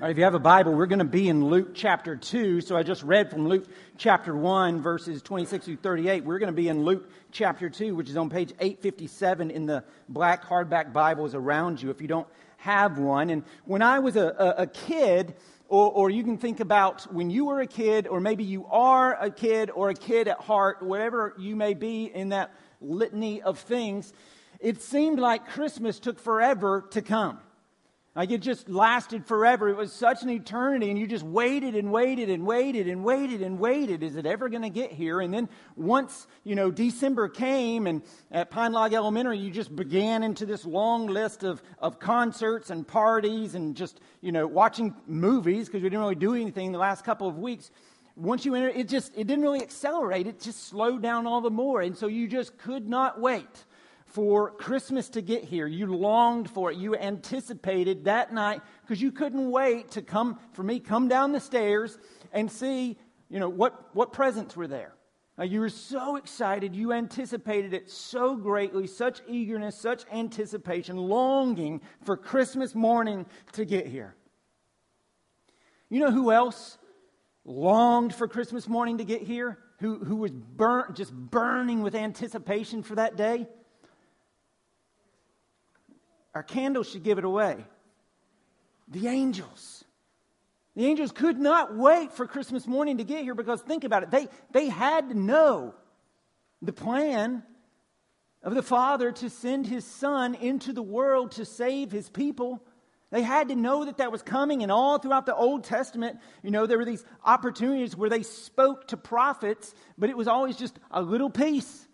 If you have a Bible, we're going to be in Luke chapter 2. So I just read from Luke chapter 1, verses 26 through 38. We're going to be in Luke chapter 2, which is on page 857 in the black hardback Bibles around you if you don't have one. And when I was a, a, a kid, or, or you can think about when you were a kid, or maybe you are a kid or a kid at heart, whatever you may be in that litany of things, it seemed like Christmas took forever to come. Like it just lasted forever. It was such an eternity, and you just waited and waited and waited and waited and waited. Is it ever going to get here? And then once, you know, December came, and at Pine Log Elementary, you just began into this long list of, of concerts and parties and just, you know, watching movies because we didn't really do anything the last couple of weeks. Once you enter, it just, it didn't really accelerate. It just slowed down all the more. And so you just could not wait for Christmas to get here. You longed for it. You anticipated that night because you couldn't wait to come, for me, come down the stairs and see, you know, what, what presents were there. Now, you were so excited. You anticipated it so greatly, such eagerness, such anticipation, longing for Christmas morning to get here. You know who else longed for Christmas morning to get here? Who, who was burnt, just burning with anticipation for that day? Our candles should give it away. The angels. The angels could not wait for Christmas morning to get here because think about it. They, they had to know the plan of the Father to send his Son into the world to save his people. They had to know that that was coming, and all throughout the Old Testament, you know, there were these opportunities where they spoke to prophets, but it was always just a little piece.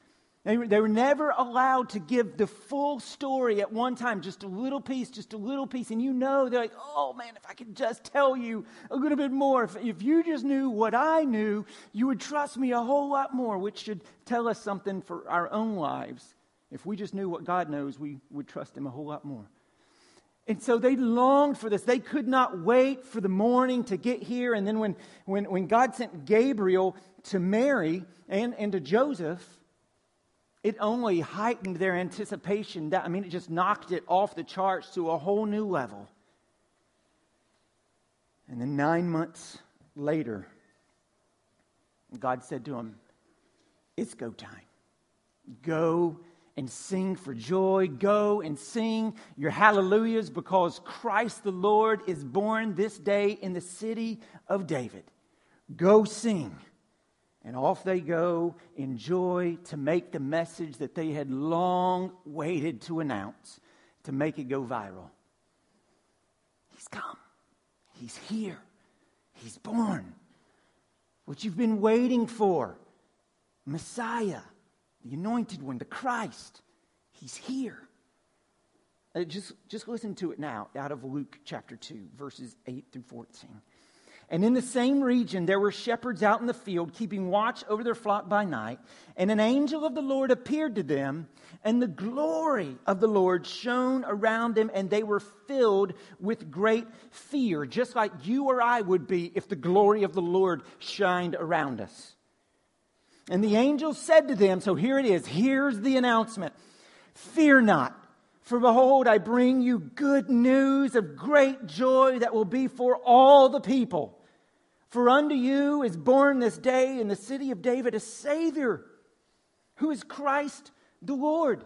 They were, never allowed to give the full story at one time, just a little piece, just a little piece. And you know, they're like, oh man, if I could just tell you a little bit more, if, if you just knew what I knew, you would trust me a whole lot more, which should tell us something for our own lives. If we just knew what God knows, we would trust Him a whole lot more. And so they longed for this. They could not wait for the morning to get here. And then when, when, when God sent Gabriel to Mary and, and to Joseph, it only heightened their anticipation. That, I mean, it just knocked it off the charts to a whole new level. And then nine months later, God said to him, It's go time. Go and sing for joy. Go and sing your hallelujahs because Christ the Lord is born this day in the city of David. Go sing. And off they go in joy to make the message that they had long waited to announce, to make it go viral. He's come. He's here. He's born. What you've been waiting for Messiah, the anointed one, the Christ. He's here. Uh, just, just listen to it now out of Luke chapter 2, verses 8 through 14. And in the same region, there were shepherds out in the field, keeping watch over their flock by night. And an angel of the Lord appeared to them, and the glory of the Lord shone around them, and they were filled with great fear, just like you or I would be if the glory of the Lord shined around us. And the angel said to them, So here it is, here's the announcement Fear not. For behold, I bring you good news of great joy that will be for all the people. For unto you is born this day in the city of David a Savior, who is Christ the Lord.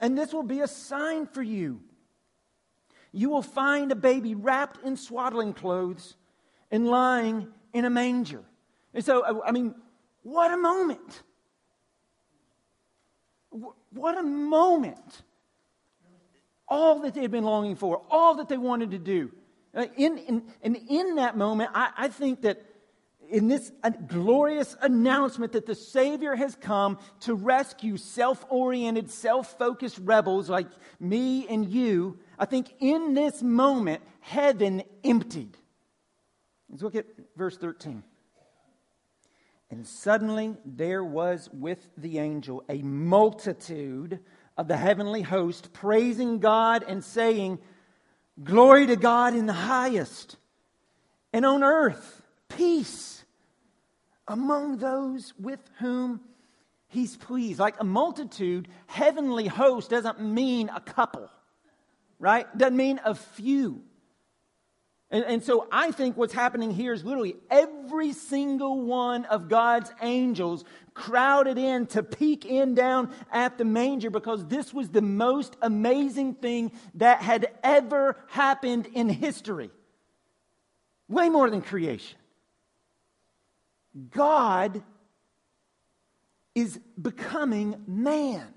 And this will be a sign for you. You will find a baby wrapped in swaddling clothes and lying in a manger. And so, I mean, what a moment! What a moment! All that they had been longing for, all that they wanted to do. Uh, in, in, and in that moment, I, I think that in this glorious announcement that the Savior has come to rescue self oriented, self focused rebels like me and you, I think in this moment, heaven emptied. Let's look at verse 13. And suddenly there was with the angel a multitude of the heavenly host, praising God and saying, Glory to God in the highest, and on earth, peace among those with whom he's pleased. Like a multitude, heavenly host doesn't mean a couple, right? Doesn't mean a few. And, and, so I think what's happening here is literally every single one of God's angels crowded in to peek in down at the manger because this was the most amazing thing that had ever happened in history. Way more than creation. God is becoming man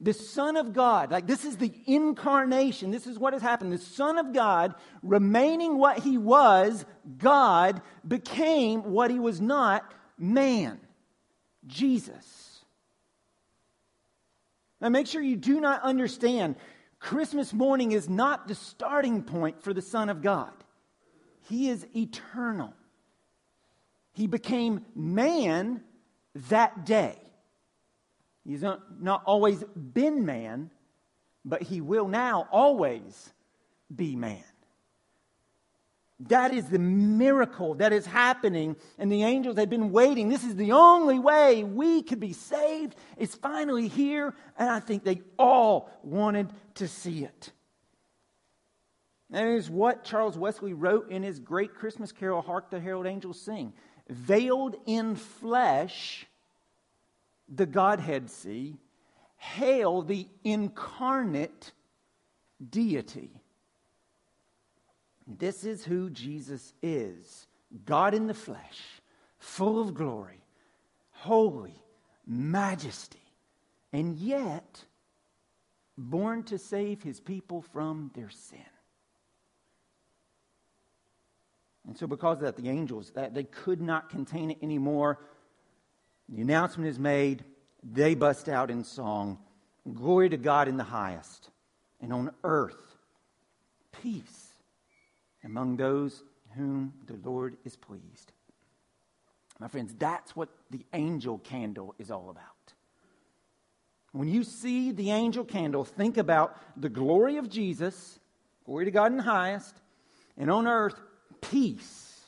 the Son of God, like this is the incarnation, this is what has happened. The Son of God, remaining what he was, God, became what he was not, man, Jesus. Now make sure you do not understand Christmas morning is not the starting point for the Son of God, he is eternal. He became man that day. He's not, not always been man, but he will now always be man. That is the miracle that is happening, and the angels had been waiting. This is the only way we could be saved. It's finally here, and I think they all wanted to see it. That is what Charles Wesley wrote in his great Christmas carol, Hark the Herald Angels Sing. Veiled in flesh, the Godhead see, hail the incarnate deity. This is who Jesus is God in the flesh, full of glory, holy, majesty, and yet born to save his people from their sin. And so, because of that, the angels, that they could not contain it anymore. The announcement is made. They bust out in song Glory to God in the highest, and on earth, peace among those whom the Lord is pleased. My friends, that's what the angel candle is all about. When you see the angel candle, think about the glory of Jesus, glory to God in the highest, and on earth, peace.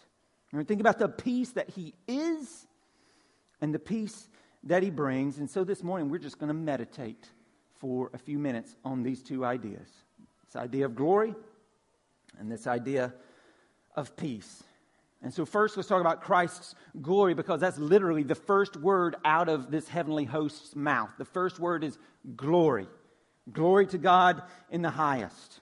And think about the peace that He is and the peace that he brings. And so this morning, we're just going to meditate for a few minutes on these two ideas this idea of glory and this idea of peace. And so, first, let's talk about Christ's glory because that's literally the first word out of this heavenly host's mouth. The first word is glory. Glory to God in the highest.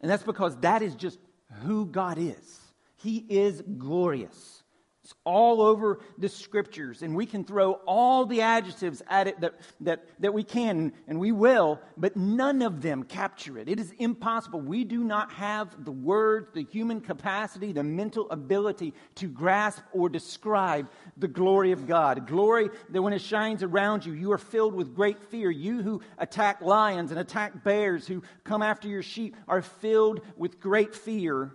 And that's because that is just who God is. He is glorious. It's all over the scriptures, and we can throw all the adjectives at it that, that, that we can, and we will, but none of them capture it. It is impossible. We do not have the words, the human capacity, the mental ability to grasp or describe the glory of God. Glory that when it shines around you, you are filled with great fear. You who attack lions and attack bears, who come after your sheep, are filled with great fear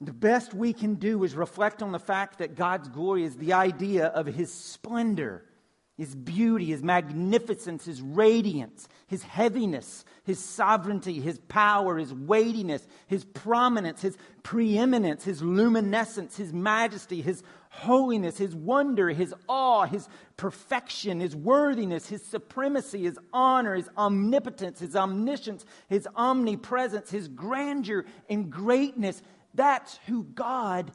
the best we can do is reflect on the fact that God's glory is the idea of His splendor, His beauty, His magnificence, His radiance, His heaviness, His sovereignty, His power, His weightiness, His prominence, His preeminence, His luminescence, His majesty, His holiness, His wonder, His awe, His perfection, His worthiness, His supremacy, His honor, His omnipotence, His omniscience, His omnipresence, His grandeur and greatness that's who God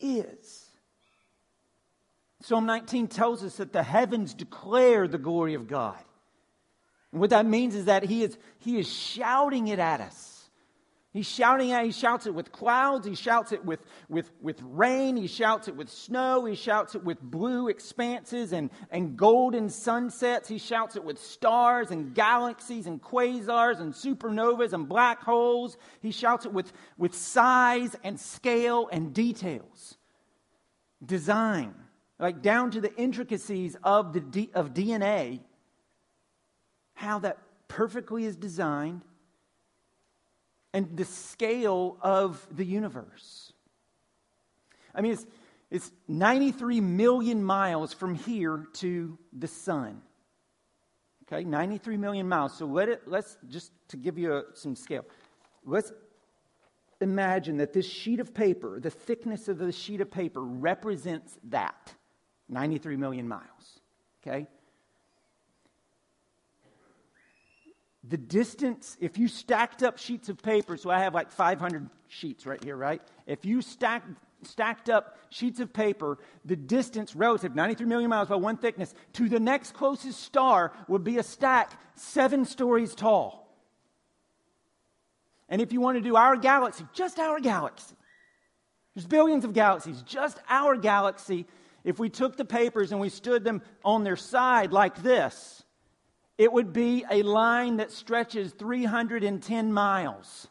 is. Psalm 19 tells us that the heavens declare the glory of God. And what that means is that he is, he is shouting it at us. He's shouting out, he shouts it with clouds, he shouts it with, with, with rain, he shouts it with snow, he shouts it with blue expanses and, and golden sunsets, he shouts it with stars and galaxies and quasars and supernovas and black holes. He shouts it with, with size and scale and details. Design, like down to the intricacies of, the D, of DNA, how that perfectly is designed and the scale of the universe. I mean, it's, it's 93 million miles from here to the sun. Okay, 93 million miles. So let it, let's just to give you a, some scale. Let's imagine that this sheet of paper, the thickness of the sheet of paper represents that 93 million miles. Okay? The distance, if you stacked up sheets of paper, so I have like 500 sheets right here, right? If you stack, stacked up sheets of paper, the distance relative, 93 million miles by one thickness, to the next closest star would be a stack seven stories tall. And if you want to do our galaxy, just our galaxy, there's billions of galaxies, just our galaxy, if we took the papers and we stood them on their side like this, it would be a line that stretches 310 miles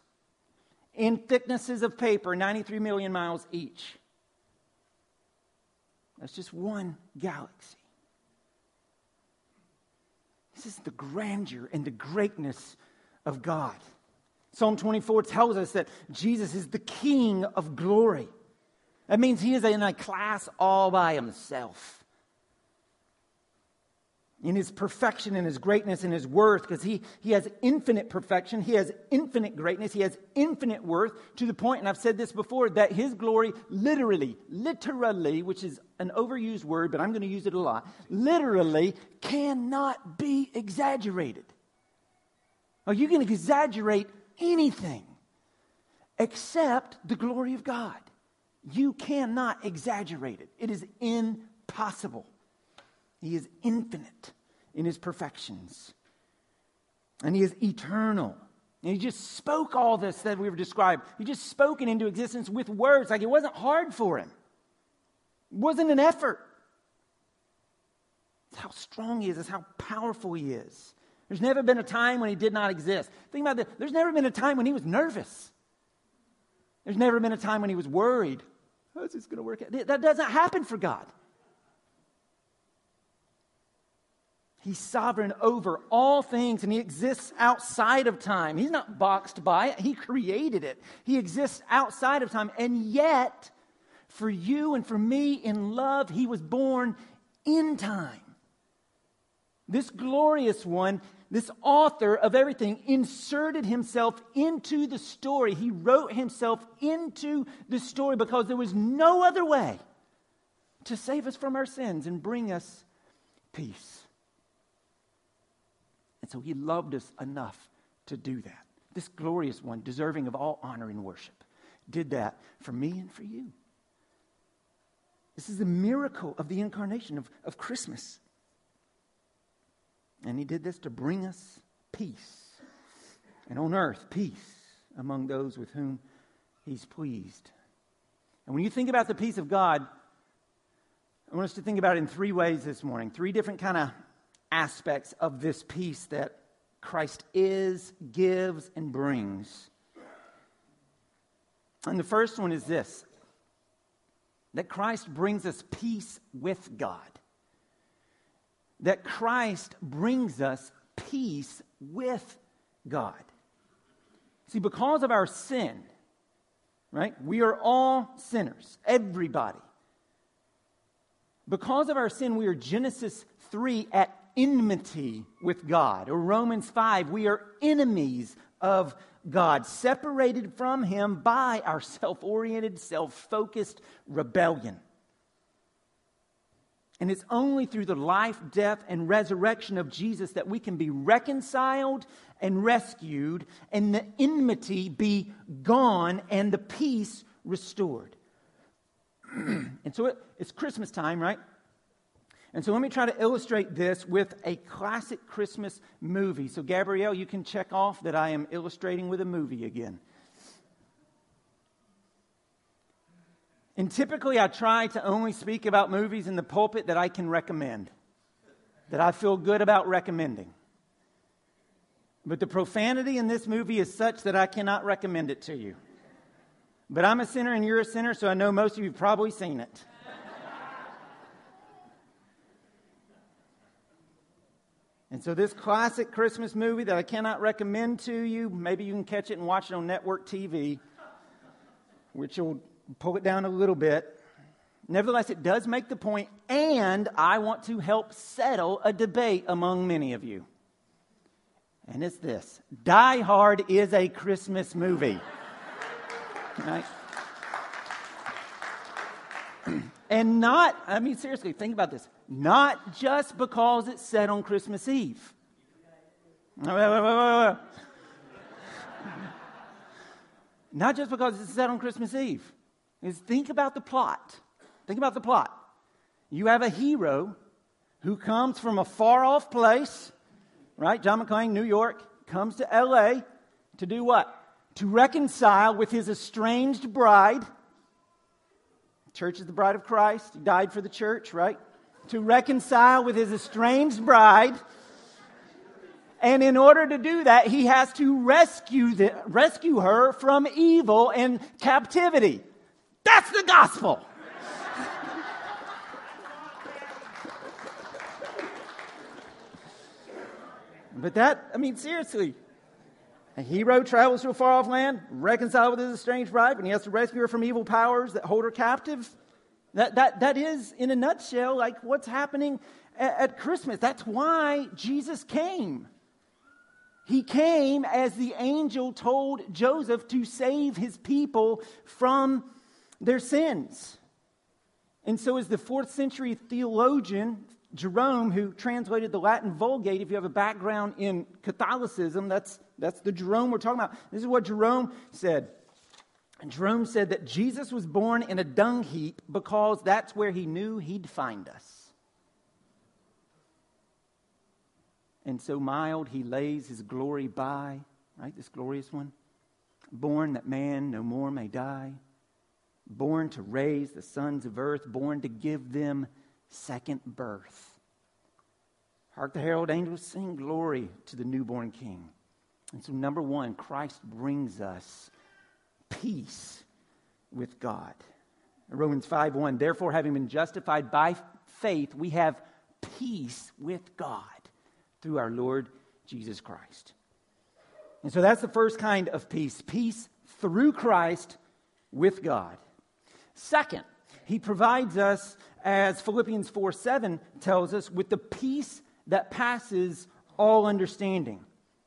in thicknesses of paper, 93 million miles each. That's just one galaxy. This is the grandeur and the greatness of God. Psalm 24 tells us that Jesus is the King of glory. That means he is in a class all by himself in his perfection and his greatness and his worth because he, he has infinite perfection, he has infinite greatness, he has infinite worth to the point, and I've said this before, that his glory literally, literally, which is an overused word, but I'm going to use it a lot, literally cannot be exaggerated. Are you going to exaggerate anything except the glory of God? You cannot exaggerate it, it is impossible. He is infinite in his perfections. And he is eternal. And he just spoke all this that we've described. He just spoke it into existence with words. Like it wasn't hard for him. It wasn't an effort. It's how strong he is, it's how powerful he is. There's never been a time when he did not exist. Think about this. There's never been a time when he was nervous. There's never been a time when he was worried. How's this going to work out? That doesn't happen for God. He's sovereign over all things and he exists outside of time. He's not boxed by it, he created it. He exists outside of time. And yet, for you and for me in love, he was born in time. This glorious one, this author of everything, inserted himself into the story. He wrote himself into the story because there was no other way to save us from our sins and bring us peace. And so he loved us enough to do that. This glorious one, deserving of all honor and worship, did that for me and for you. This is the miracle of the incarnation of, of Christmas. And he did this to bring us peace. And on earth, peace among those with whom he's pleased. And when you think about the peace of God, I want us to think about it in three ways this morning. Three different kind of aspects of this peace that Christ is, gives, and brings. And the first one is this that Christ brings us peace with God. That Christ brings us peace with God. See, because of our sin, right? We are all sinners, everybody. Because of our sin, we are Genesis 3 at enmity with God. Or Romans 5, we are enemies of God, separated from Him by our self oriented, self focused rebellion. And it's only through the life, death, and resurrection of Jesus that we can be reconciled and rescued, and the enmity be gone, and the peace restored. and so it, it's Christmas time, right? And so let me try to illustrate this with a classic Christmas movie. So, Gabrielle, you can check off that I am illustrating with a movie again. And typically, I try to only speak about movies in the pulpit that I can recommend, that I feel good about recommending. But the profanity in this movie is such that I cannot recommend it to you. But I'm a sinner and you're a sinner, so I know most of you have probably seen it. And so, this classic Christmas movie that I cannot recommend to you, maybe you can catch it and watch it on network TV, which will pull it down a little bit. Nevertheless, it does make the point, and I want to help settle a debate among many of you. And it's this Die Hard is a Christmas movie. right? And not, I mean, seriously, think about this. Not just because it's set on Christmas Eve. Not just because it's set on Christmas Eve. Is think about the plot. Think about the plot. You have a hero who comes from a far off place, right? John McClane, New York, comes to LA to do what? To reconcile with his estranged bride. Church is the bride of Christ. He died for the church, right? To reconcile with his estranged bride. And in order to do that, he has to rescue, the, rescue her from evil and captivity. That's the gospel. but that, I mean, seriously, a hero travels to a far off land, reconciled with his estranged bride, and he has to rescue her from evil powers that hold her captive. That, that, that is, in a nutshell, like what's happening at, at Christmas. That's why Jesus came. He came as the angel told Joseph to save his people from their sins. And so, as the fourth century theologian Jerome, who translated the Latin Vulgate, if you have a background in Catholicism, that's, that's the Jerome we're talking about. This is what Jerome said. And Jerome said that Jesus was born in a dung heap because that's where he knew he'd find us. And so mild he lays his glory by, right? This glorious one. Born that man no more may die born to raise the sons of earth, born to give them second birth. Hark the herald angels sing glory to the newborn king. And so, number one, Christ brings us peace with God. Romans 5 1, therefore, having been justified by faith, we have peace with God through our Lord Jesus Christ. And so that's the first kind of peace peace through Christ with God. Second, he provides us, as Philippians 4 7 tells us, with the peace that passes all understanding.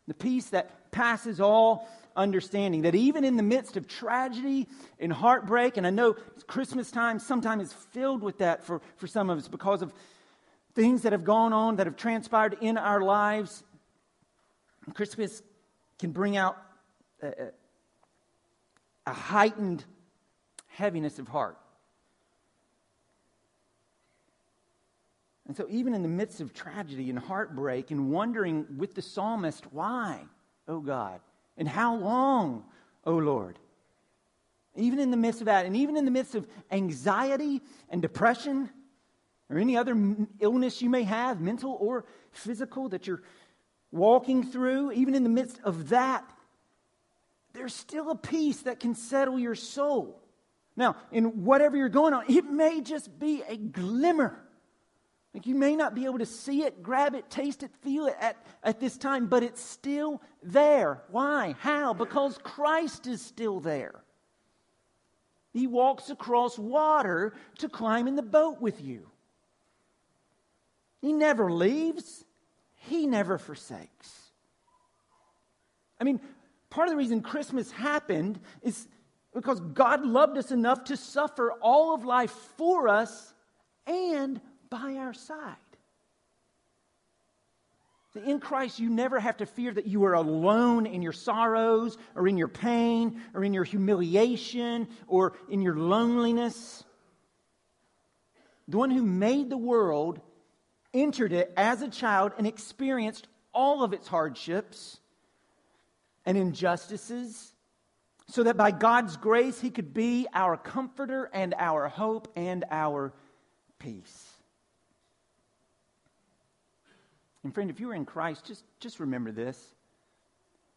The peace that passes all understanding. That even in the midst of tragedy and heartbreak, and I know Christmas time sometimes is filled with that for, for some of us because of things that have gone on, that have transpired in our lives. Christmas can bring out a, a heightened heaviness of heart. And so, even in the midst of tragedy and heartbreak, and wondering with the psalmist, why, oh God? And how long, oh Lord? Even in the midst of that, and even in the midst of anxiety and depression, or any other illness you may have, mental or physical, that you're walking through, even in the midst of that, there's still a peace that can settle your soul. Now, in whatever you're going on, it may just be a glimmer. Like you may not be able to see it, grab it, taste it, feel it at, at this time, but it's still there. Why? How? Because Christ is still there. He walks across water to climb in the boat with you. He never leaves, He never forsakes. I mean, part of the reason Christmas happened is because God loved us enough to suffer all of life for us and by our side. In Christ, you never have to fear that you are alone in your sorrows or in your pain or in your humiliation or in your loneliness. The one who made the world entered it as a child and experienced all of its hardships and injustices so that by God's grace, He could be our comforter and our hope and our peace. And friend, if you're in Christ, just, just remember this.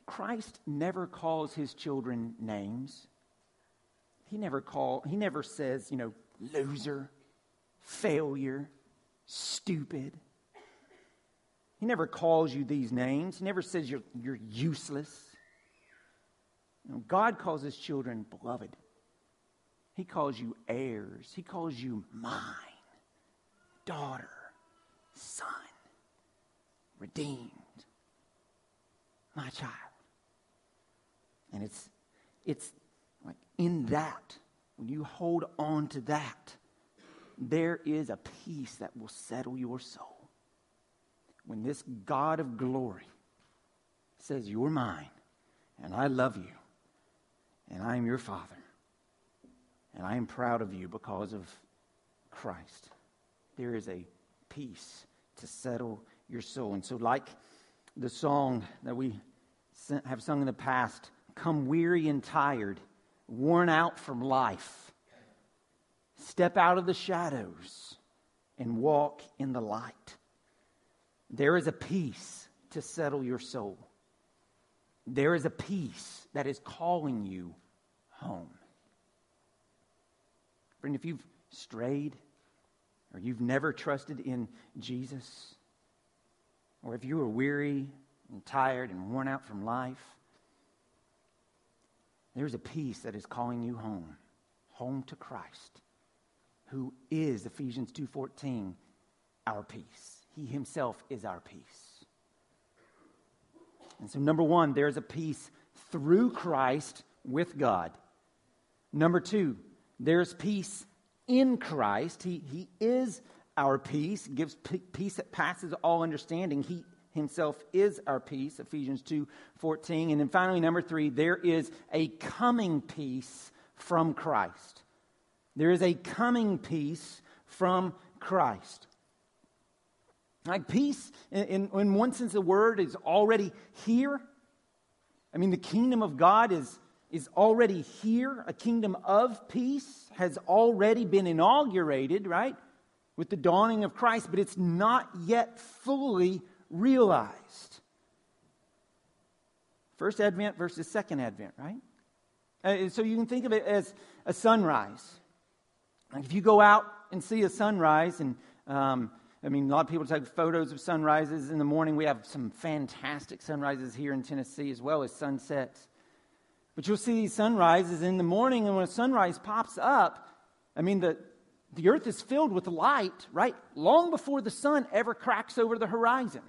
Christ never calls his children names. He never call, he never says, you know, loser, failure, stupid. He never calls you these names. He never says you're, you're useless. You know, God calls his children beloved. He calls you heirs. He calls you mine, daughter, son, redeemed, my child. And it's, it's like in that, when you hold on to that, there is a peace that will settle your soul. When this God of glory says, You're mine, and I love you, and I am your Father, and I am proud of you because of Christ. There is a peace to settle your soul. And so, like the song that we have sung in the past, Come weary and tired, worn out from life, step out of the shadows and walk in the light. There is a peace to settle your soul. There is a peace that is calling you home. Friend, if you've strayed or you've never trusted in Jesus, or if you are weary and tired and worn out from life, there's a peace that is calling you home, home to Christ, who is Ephesians 2:14, our peace. He himself is our peace. And so number 1, there's a peace through Christ with God. Number 2, there's peace in Christ. He, he is our peace, gives peace that passes all understanding. He himself is our peace, Ephesians 2 14. And then finally, number three, there is a coming peace from Christ. There is a coming peace from Christ. Like peace, in, in one sense, the word is already here. I mean, the kingdom of God is, is already here. A kingdom of peace has already been inaugurated, right? With the dawning of Christ, but it's not yet fully realized. First Advent versus Second Advent, right? Uh, so you can think of it as a sunrise. Like if you go out and see a sunrise, and um, I mean, a lot of people take photos of sunrises in the morning. We have some fantastic sunrises here in Tennessee as well as sunsets. But you'll see these sunrises in the morning, and when a sunrise pops up, I mean, the, the earth is filled with light, right? Long before the sun ever cracks over the horizon.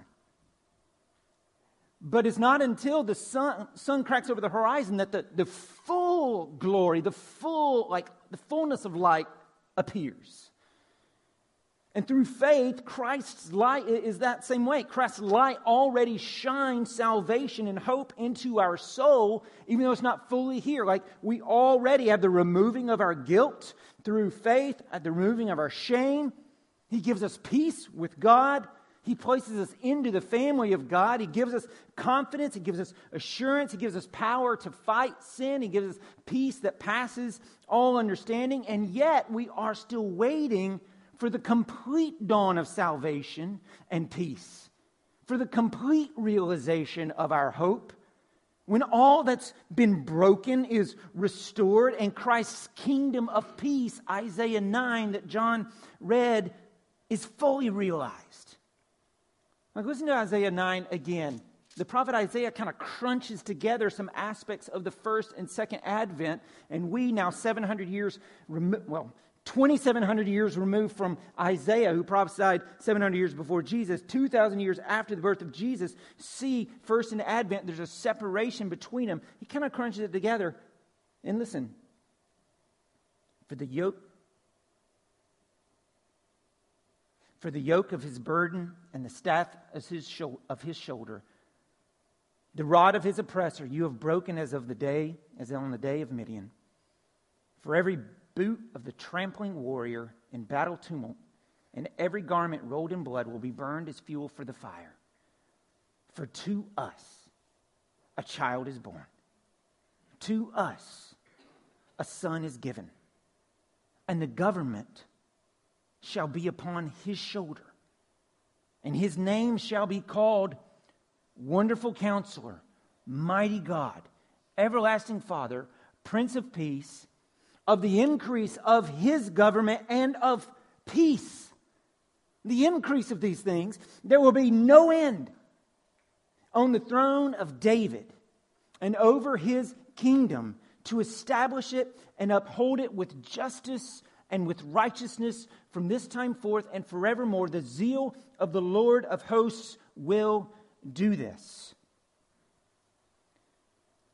But it's not until the sun, sun cracks over the horizon that the, the full glory, the full, like the fullness of light appears. And through faith, Christ's light is that same way. Christ's light already shines salvation and hope into our soul, even though it's not fully here. Like we already have the removing of our guilt through faith, at the removing of our shame. He gives us peace with God. He places us into the family of God. He gives us confidence. He gives us assurance. He gives us power to fight sin. He gives us peace that passes all understanding. And yet, we are still waiting for the complete dawn of salvation and peace, for the complete realization of our hope. When all that's been broken is restored and Christ's kingdom of peace, Isaiah 9, that John read, is fully realized. Like, listen to Isaiah 9 again. The prophet Isaiah kind of crunches together some aspects of the first and second advent, and we now 700 years, well, 2,700 years removed from Isaiah, who prophesied 700 years before Jesus, 2,000 years after the birth of Jesus, see first in Advent, there's a separation between them. He kind of crunches it together. And listen, for the yoke For the yoke of his burden and the staff of his, of his shoulder, the rod of his oppressor, you have broken as of the day, as on the day of Midian. For every boot of the trampling warrior in battle tumult, and every garment rolled in blood will be burned as fuel for the fire. For to us a child is born, to us a son is given, and the government shall be upon his shoulder, and his name shall be called Wonderful Counselor, Mighty God, Everlasting Father, Prince of Peace, of the increase of his government and of peace. The increase of these things, there will be no end on the throne of David and over his kingdom to establish it and uphold it with justice and with righteousness from this time forth and forevermore. The zeal of the Lord of hosts will do this.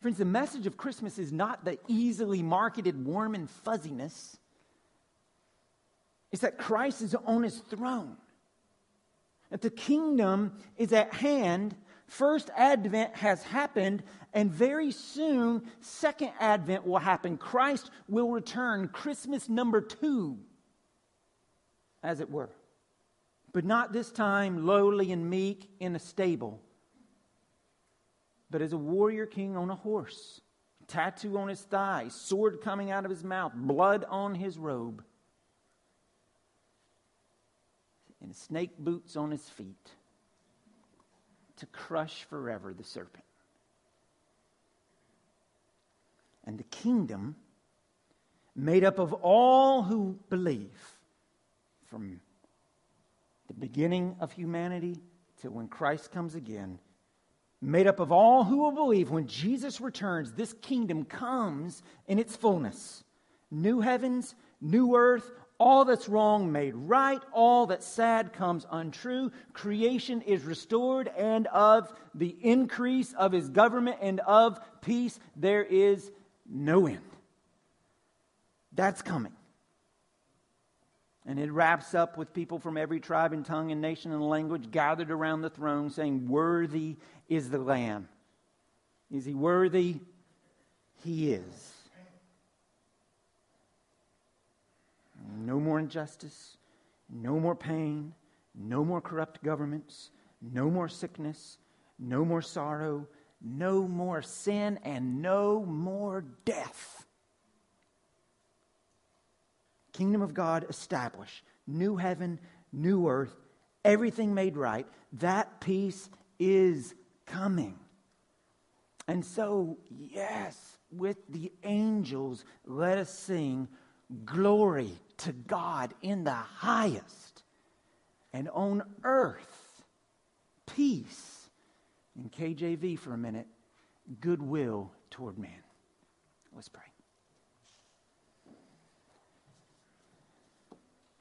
Friends, the message of Christmas is not the easily marketed warm and fuzziness. It's that Christ is on his throne. That the kingdom is at hand First Advent has happened, and very soon, Second Advent will happen. Christ will return, Christmas number two, as it were. But not this time lowly and meek in a stable, but as a warrior king on a horse, tattoo on his thigh, sword coming out of his mouth, blood on his robe, and snake boots on his feet to crush forever the serpent. And the kingdom, made up of all who believe, from the beginning of humanity to when Christ comes again, made up of all who will believe, when Jesus returns, this kingdom comes in its fullness. New heavens, new earth, all that's wrong made right, all that's sad comes untrue. Creation is restored, and of the increase of his government and of peace, there is no end. That's coming. And it wraps up with people from every tribe and tongue and nation and language gathered around the throne saying, Worthy is the Lamb. Is he worthy? He is. No more injustice, no more pain, no more corrupt governments, no more sickness, no more sorrow, no more sin, and no more death. Kingdom of God established, new heaven, new earth, everything made right. That peace is coming. And so, yes, with the angels, let us sing glory to God in the highest, and on earth, peace. In KJV for a minute, goodwill toward man. Let's pray.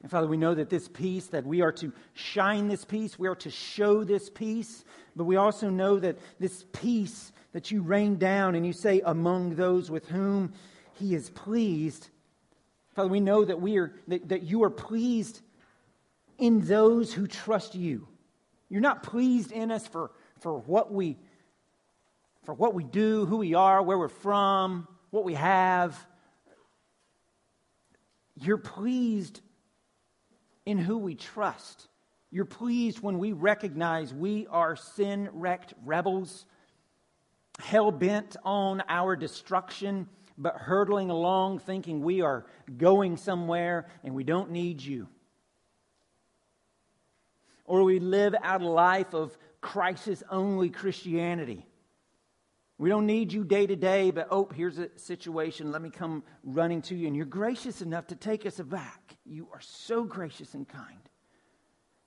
And Father, we know that this peace, that we are to shine this peace, we are to show this peace, but we also know that this peace that you rain down and you say, among those with whom he is pleased, Father, we know that, we are, that, that you are pleased in those who trust you. You're not pleased in us for, for what we for what we do, who we are, where we're from, what we have. You're pleased in who we trust. You're pleased when we recognize we are sin wrecked rebels, hell bent on our destruction but hurtling along thinking we are going somewhere and we don't need you. Or we live out a life of crisis only Christianity. We don't need you day to day, but oh, here's a situation. Let me come running to you. And you're gracious enough to take us aback. You are so gracious and kind.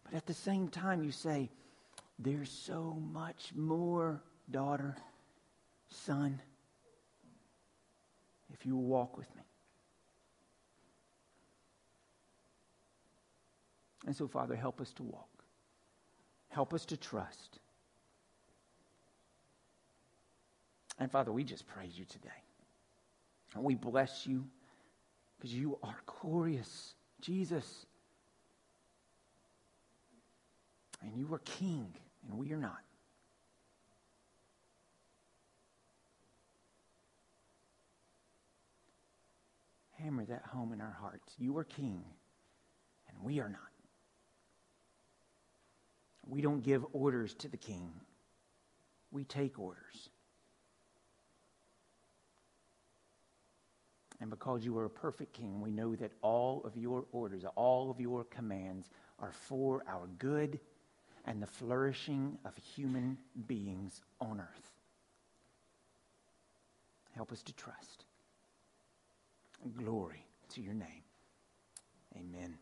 But at the same time, you say, There's so much more, daughter, son if you will walk with me. And so, Father, help us to walk. Help us to trust. And Father, we just praise you today. And we bless you because you are glorious, Jesus. And you are king, and we are not. hammer that home in our hearts. You are king, and we are not. We don't give orders to the king, we take orders. And because you are a perfect king, we know that all of your orders, all of your commands are for our good and the flourishing of human beings on earth. Help us to trust glory to your name. Amen.